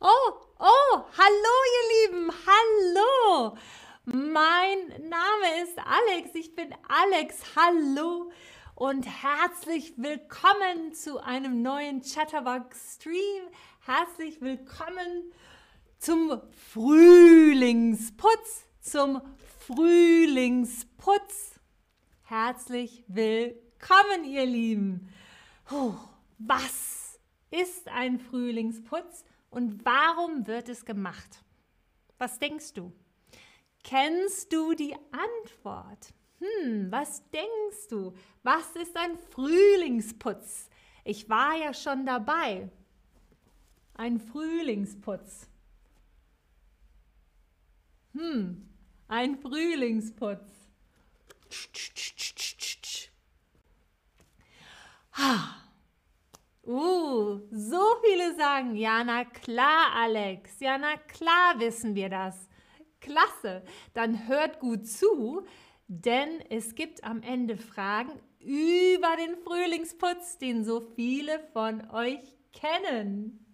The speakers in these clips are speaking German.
Oh, oh, hallo ihr Lieben, hallo. Mein Name ist Alex, ich bin Alex, hallo und herzlich willkommen zu einem neuen Chatterbox Stream. Herzlich willkommen zum Frühlingsputz, zum Frühlingsputz. Herzlich willkommen, ihr Lieben. Puh, was ist ein Frühlingsputz und warum wird es gemacht? Was denkst du? Kennst du die Antwort? Hm, was denkst du? Was ist ein Frühlingsputz? Ich war ja schon dabei. Ein Frühlingsputz. Hm, ein Frühlingsputz. Uh, so viele sagen, ja, na klar, Alex, ja, na klar wissen wir das. Klasse, dann hört gut zu, denn es gibt am Ende Fragen über den Frühlingsputz, den so viele von euch kennen.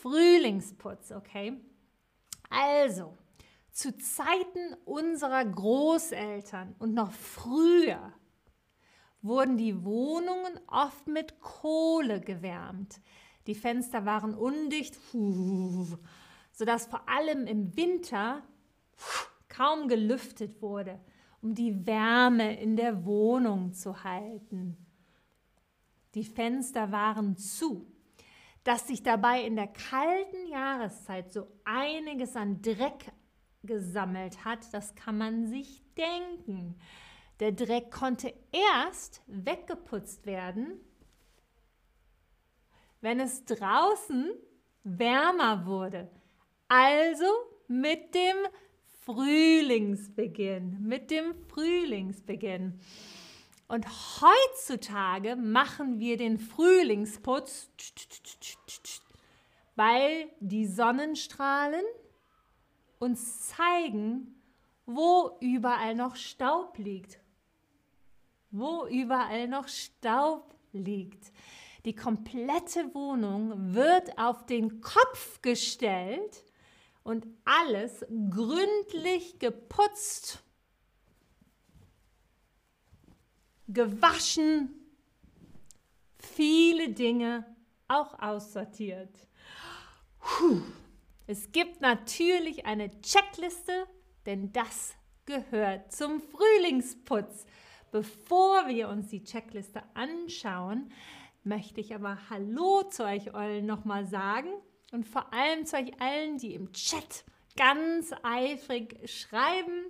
Frühlingsputz, okay? Also, zu Zeiten unserer Großeltern und noch früher wurden die Wohnungen oft mit Kohle gewärmt. Die Fenster waren undicht, sodass vor allem im Winter kaum gelüftet wurde, um die Wärme in der Wohnung zu halten. Die Fenster waren zu, dass sich dabei in der kalten Jahreszeit so einiges an Dreck gesammelt hat, das kann man sich denken. Der Dreck konnte erst weggeputzt werden, wenn es draußen wärmer wurde. Also mit dem Frühlingsbeginn, mit dem Frühlingsbeginn. Und heutzutage machen wir den Frühlingsputz, weil die Sonnenstrahlen uns zeigen, wo überall noch Staub liegt. Wo überall noch Staub liegt. Die komplette Wohnung wird auf den Kopf gestellt und alles gründlich geputzt, gewaschen, viele Dinge auch aussortiert. Puh. Es gibt natürlich eine Checkliste, denn das gehört zum Frühlingsputz. Bevor wir uns die Checkliste anschauen, möchte ich aber Hallo zu euch allen nochmal sagen und vor allem zu euch allen, die im Chat ganz eifrig schreiben.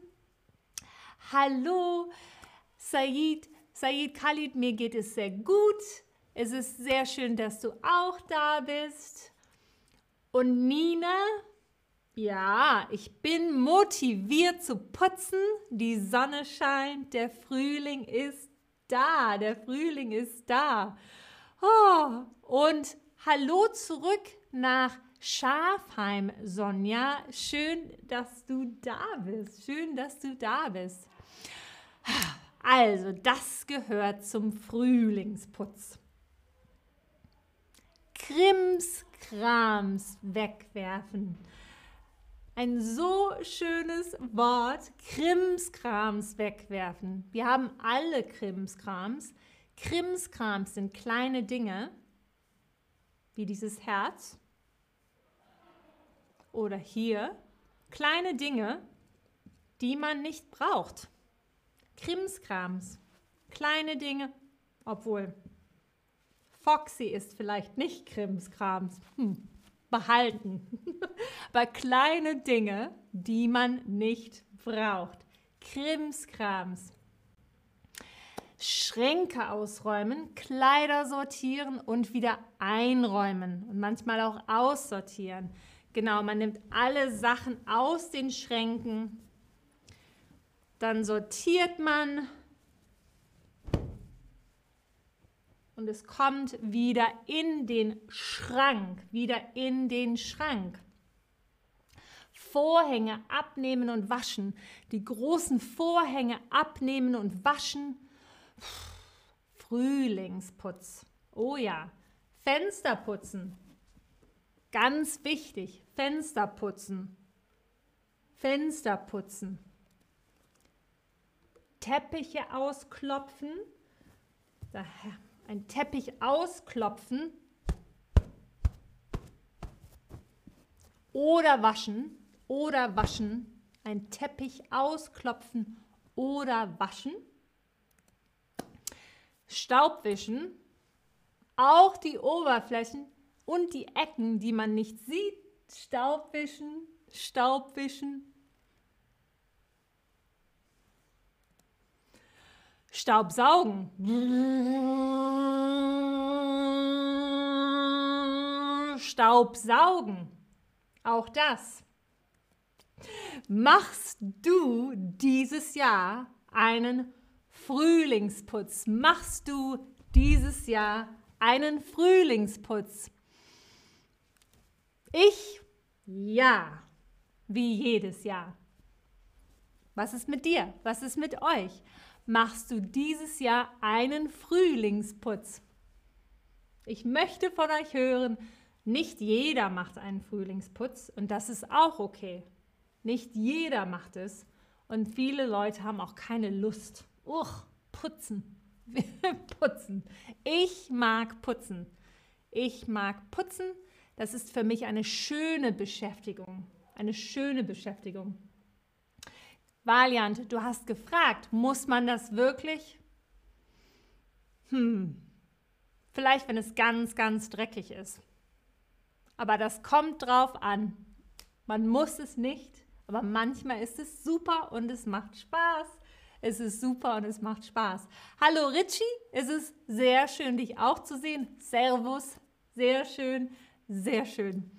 Hallo, Said, Said Khalid, mir geht es sehr gut. Es ist sehr schön, dass du auch da bist. Und Nina, ja, ich bin motiviert zu putzen. Die Sonne scheint, der Frühling ist da, der Frühling ist da. Oh, und hallo zurück nach Schafheim, Sonja. Schön, dass du da bist. Schön, dass du da bist. Also, das gehört zum Frühlingsputz. Krimskrams wegwerfen. Ein so schönes Wort, Krimskrams wegwerfen. Wir haben alle Krimskrams. Krimskrams sind kleine Dinge, wie dieses Herz oder hier. Kleine Dinge, die man nicht braucht. Krimskrams, kleine Dinge, obwohl Foxy ist vielleicht nicht Krimskrams. Hm, behalten. Aber kleine Dinge, die man nicht braucht. Krimskrams. Schränke ausräumen, Kleider sortieren und wieder einräumen und manchmal auch aussortieren. Genau, man nimmt alle Sachen aus den Schränken, dann sortiert man und es kommt wieder in den Schrank, wieder in den Schrank. Vorhänge abnehmen und waschen, die großen Vorhänge abnehmen und waschen. Frühlingsputz. Oh ja, Fenster putzen. Ganz wichtig, Fenster putzen. Fenster putzen. Teppiche ausklopfen. Ein Teppich ausklopfen oder waschen oder waschen. Ein Teppich ausklopfen oder waschen. Staubwischen. Auch die Oberflächen und die Ecken, die man nicht sieht. Staubwischen, Staubwischen. Staubsaugen. Staubsaugen. Auch das. Machst du dieses Jahr einen Frühlingsputz? Machst du dieses Jahr einen Frühlingsputz? Ich ja, wie jedes Jahr. Was ist mit dir? Was ist mit euch? Machst du dieses Jahr einen Frühlingsputz? Ich möchte von euch hören, nicht jeder macht einen Frühlingsputz und das ist auch okay. Nicht jeder macht es und viele Leute haben auch keine Lust. Uch, putzen. putzen. Ich mag putzen. Ich mag putzen. Das ist für mich eine schöne Beschäftigung. Eine schöne Beschäftigung. Valiant, du hast gefragt, muss man das wirklich? Hm, vielleicht wenn es ganz, ganz dreckig ist. Aber das kommt drauf an. Man muss es nicht, aber manchmal ist es super und es macht Spaß. Es ist super und es macht Spaß. Hallo Richie, es ist sehr schön, dich auch zu sehen. Servus, sehr schön. Sehr schön.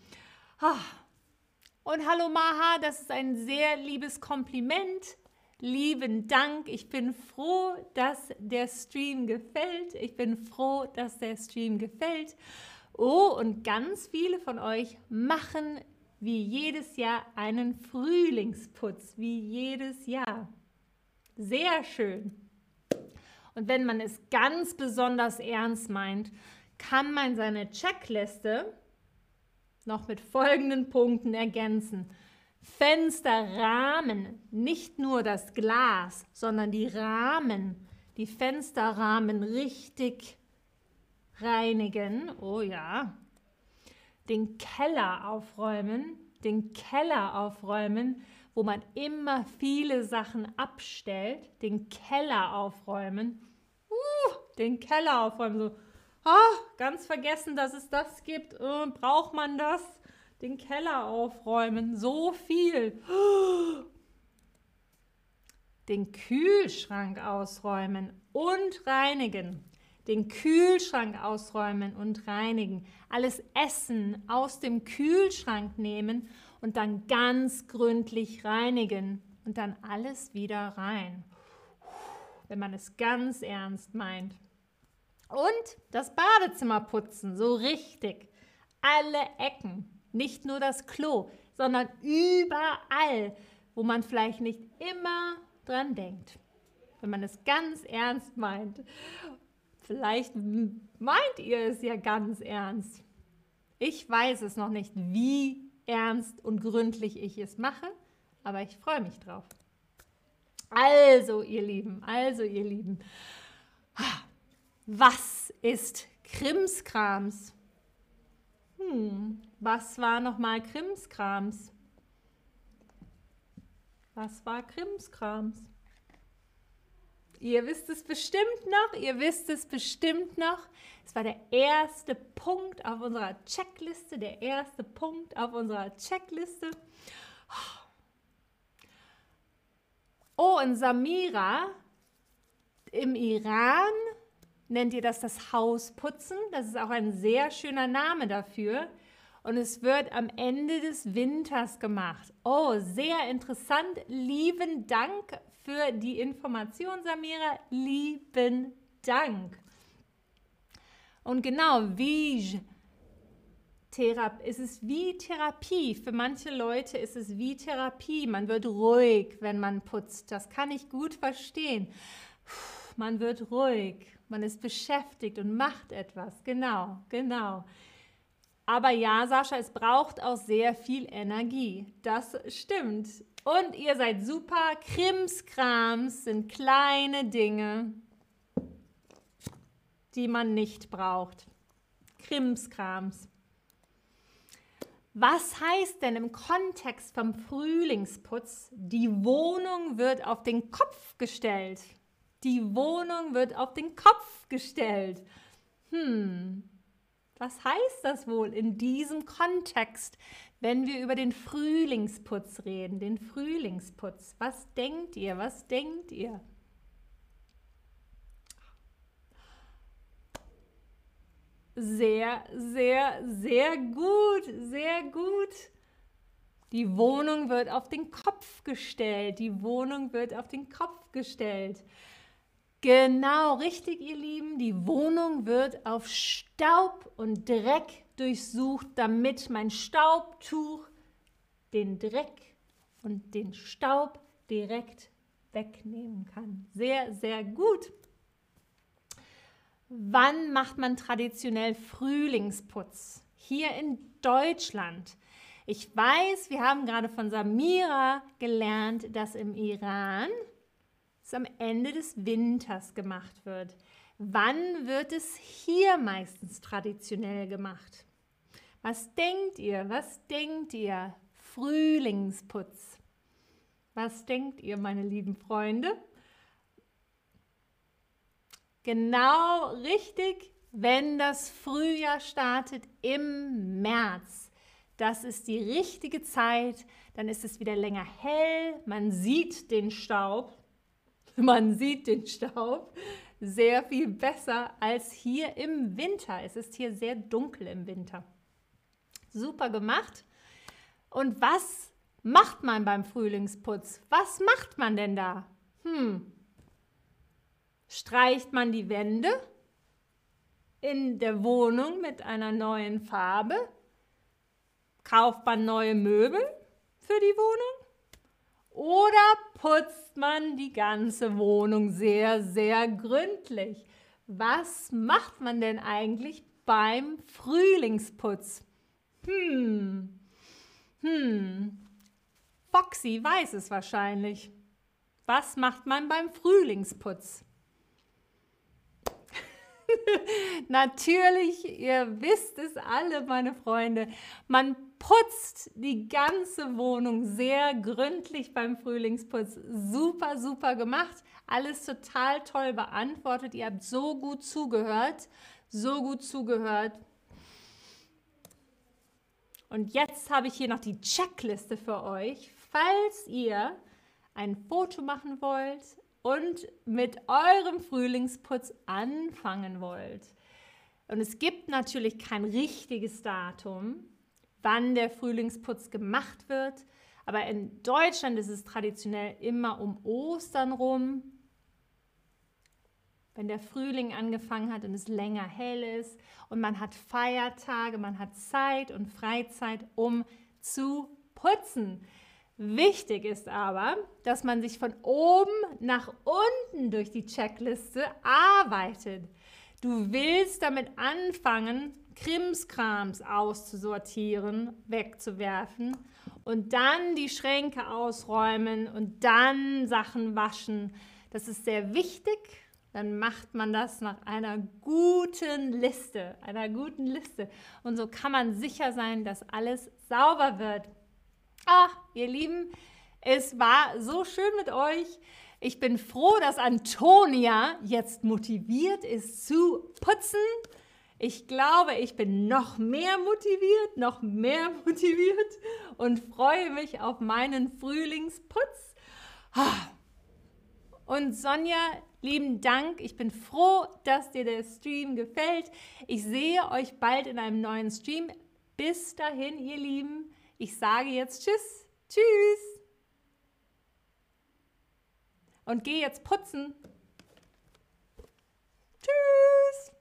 Und hallo Maha, das ist ein sehr liebes Kompliment. Lieben Dank. Ich bin froh, dass der Stream gefällt. Ich bin froh, dass der Stream gefällt. Oh, und ganz viele von euch machen wie jedes Jahr einen Frühlingsputz, wie jedes Jahr. Sehr schön. Und wenn man es ganz besonders ernst meint, kann man seine Checkliste noch mit folgenden Punkten ergänzen. Fensterrahmen, nicht nur das Glas, sondern die Rahmen, die Fensterrahmen richtig reinigen. Oh ja. Den Keller aufräumen, den Keller aufräumen, wo man immer viele Sachen abstellt. Den Keller aufräumen. Uh, den Keller aufräumen. So, ah, ganz vergessen, dass es das gibt. Äh, braucht man das? Den Keller aufräumen, so viel. Den Kühlschrank ausräumen und reinigen. Den Kühlschrank ausräumen und reinigen. Alles Essen aus dem Kühlschrank nehmen und dann ganz gründlich reinigen und dann alles wieder rein. Wenn man es ganz ernst meint. Und das Badezimmer putzen, so richtig. Alle Ecken, nicht nur das Klo, sondern überall, wo man vielleicht nicht immer dran denkt. Wenn man es ganz ernst meint. Vielleicht meint ihr es ja ganz ernst. Ich weiß es noch nicht, wie ernst und gründlich ich es mache, aber ich freue mich drauf. Also, ihr Lieben, also, ihr Lieben. Was ist Krimskrams? Hm, was war nochmal Krimskrams? Was war Krimskrams? Ihr wisst es bestimmt noch, ihr wisst es bestimmt noch. Es war der erste Punkt auf unserer Checkliste, der erste Punkt auf unserer Checkliste. Oh, und Samira im Iran nennt ihr das das Hausputzen. Das ist auch ein sehr schöner Name dafür. Und es wird am Ende des Winters gemacht. Oh, sehr interessant. Lieben Dank für die Information, Samira. Lieben Dank. Und genau, wie es ist wie Therapie. Für manche Leute ist es wie Therapie. Man wird ruhig, wenn man putzt. Das kann ich gut verstehen. Man wird ruhig man ist beschäftigt und macht etwas. Genau, genau. Aber ja, Sascha, es braucht auch sehr viel Energie. Das stimmt. Und ihr seid super. Krimskrams sind kleine Dinge, die man nicht braucht. Krimskrams. Was heißt denn im Kontext vom Frühlingsputz, die Wohnung wird auf den Kopf gestellt? Die Wohnung wird auf den Kopf gestellt. Hm, was heißt das wohl in diesem Kontext, wenn wir über den Frühlingsputz reden, den Frühlingsputz? Was denkt ihr? Was denkt ihr? Sehr, sehr, sehr gut, sehr gut. Die Wohnung wird auf den Kopf gestellt. Die Wohnung wird auf den Kopf gestellt. Genau, richtig, ihr Lieben. Die Wohnung wird auf Staub und Dreck durchsucht, damit mein Staubtuch den Dreck und den Staub direkt wegnehmen kann. Sehr, sehr gut. Wann macht man traditionell Frühlingsputz? Hier in Deutschland. Ich weiß, wir haben gerade von Samira gelernt, dass im Iran es am Ende des Winters gemacht wird. Wann wird es hier meistens traditionell gemacht? Was denkt ihr? Was denkt ihr? Frühlingsputz. Was denkt ihr, meine lieben Freunde? Genau richtig, wenn das Frühjahr startet im März. Das ist die richtige Zeit, dann ist es wieder länger hell, man sieht den Staub, man sieht den Staub sehr viel besser als hier im Winter. Es ist hier sehr dunkel im Winter. Super gemacht. Und was macht man beim Frühlingsputz? Was macht man denn da? Hm, Streicht man die Wände in der Wohnung mit einer neuen Farbe? Kauft man neue Möbel für die Wohnung? Oder putzt man die ganze Wohnung sehr, sehr gründlich? Was macht man denn eigentlich beim Frühlingsputz? Hm, hm, Foxy weiß es wahrscheinlich. Was macht man beim Frühlingsputz? Natürlich, ihr wisst es alle, meine Freunde, man putzt die ganze Wohnung sehr gründlich beim Frühlingsputz. Super, super gemacht. Alles total toll beantwortet. Ihr habt so gut zugehört. So gut zugehört. Und jetzt habe ich hier noch die Checkliste für euch. Falls ihr ein Foto machen wollt, und mit eurem Frühlingsputz anfangen wollt. Und es gibt natürlich kein richtiges Datum, wann der Frühlingsputz gemacht wird. Aber in Deutschland ist es traditionell immer um Ostern rum, wenn der Frühling angefangen hat und es länger hell ist und man hat Feiertage, man hat Zeit und Freizeit, um zu putzen. Wichtig ist aber, dass man sich von oben nach unten durch die Checkliste arbeitet. Du willst damit anfangen, Krimskrams auszusortieren, wegzuwerfen und dann die Schränke ausräumen und dann Sachen waschen. Das ist sehr wichtig. Dann macht man das nach einer guten Liste, einer guten Liste. Und so kann man sicher sein, dass alles sauber wird. Ah, ihr Lieben, es war so schön mit euch. Ich bin froh, dass Antonia jetzt motiviert ist zu putzen. Ich glaube, ich bin noch mehr motiviert, noch mehr motiviert und freue mich auf meinen Frühlingsputz. Und Sonja, lieben Dank. Ich bin froh, dass dir der Stream gefällt. Ich sehe euch bald in einem neuen Stream. Bis dahin, ihr Lieben. Ich sage jetzt Tschüss. Tschüss. Und gehe jetzt putzen. Tschüss.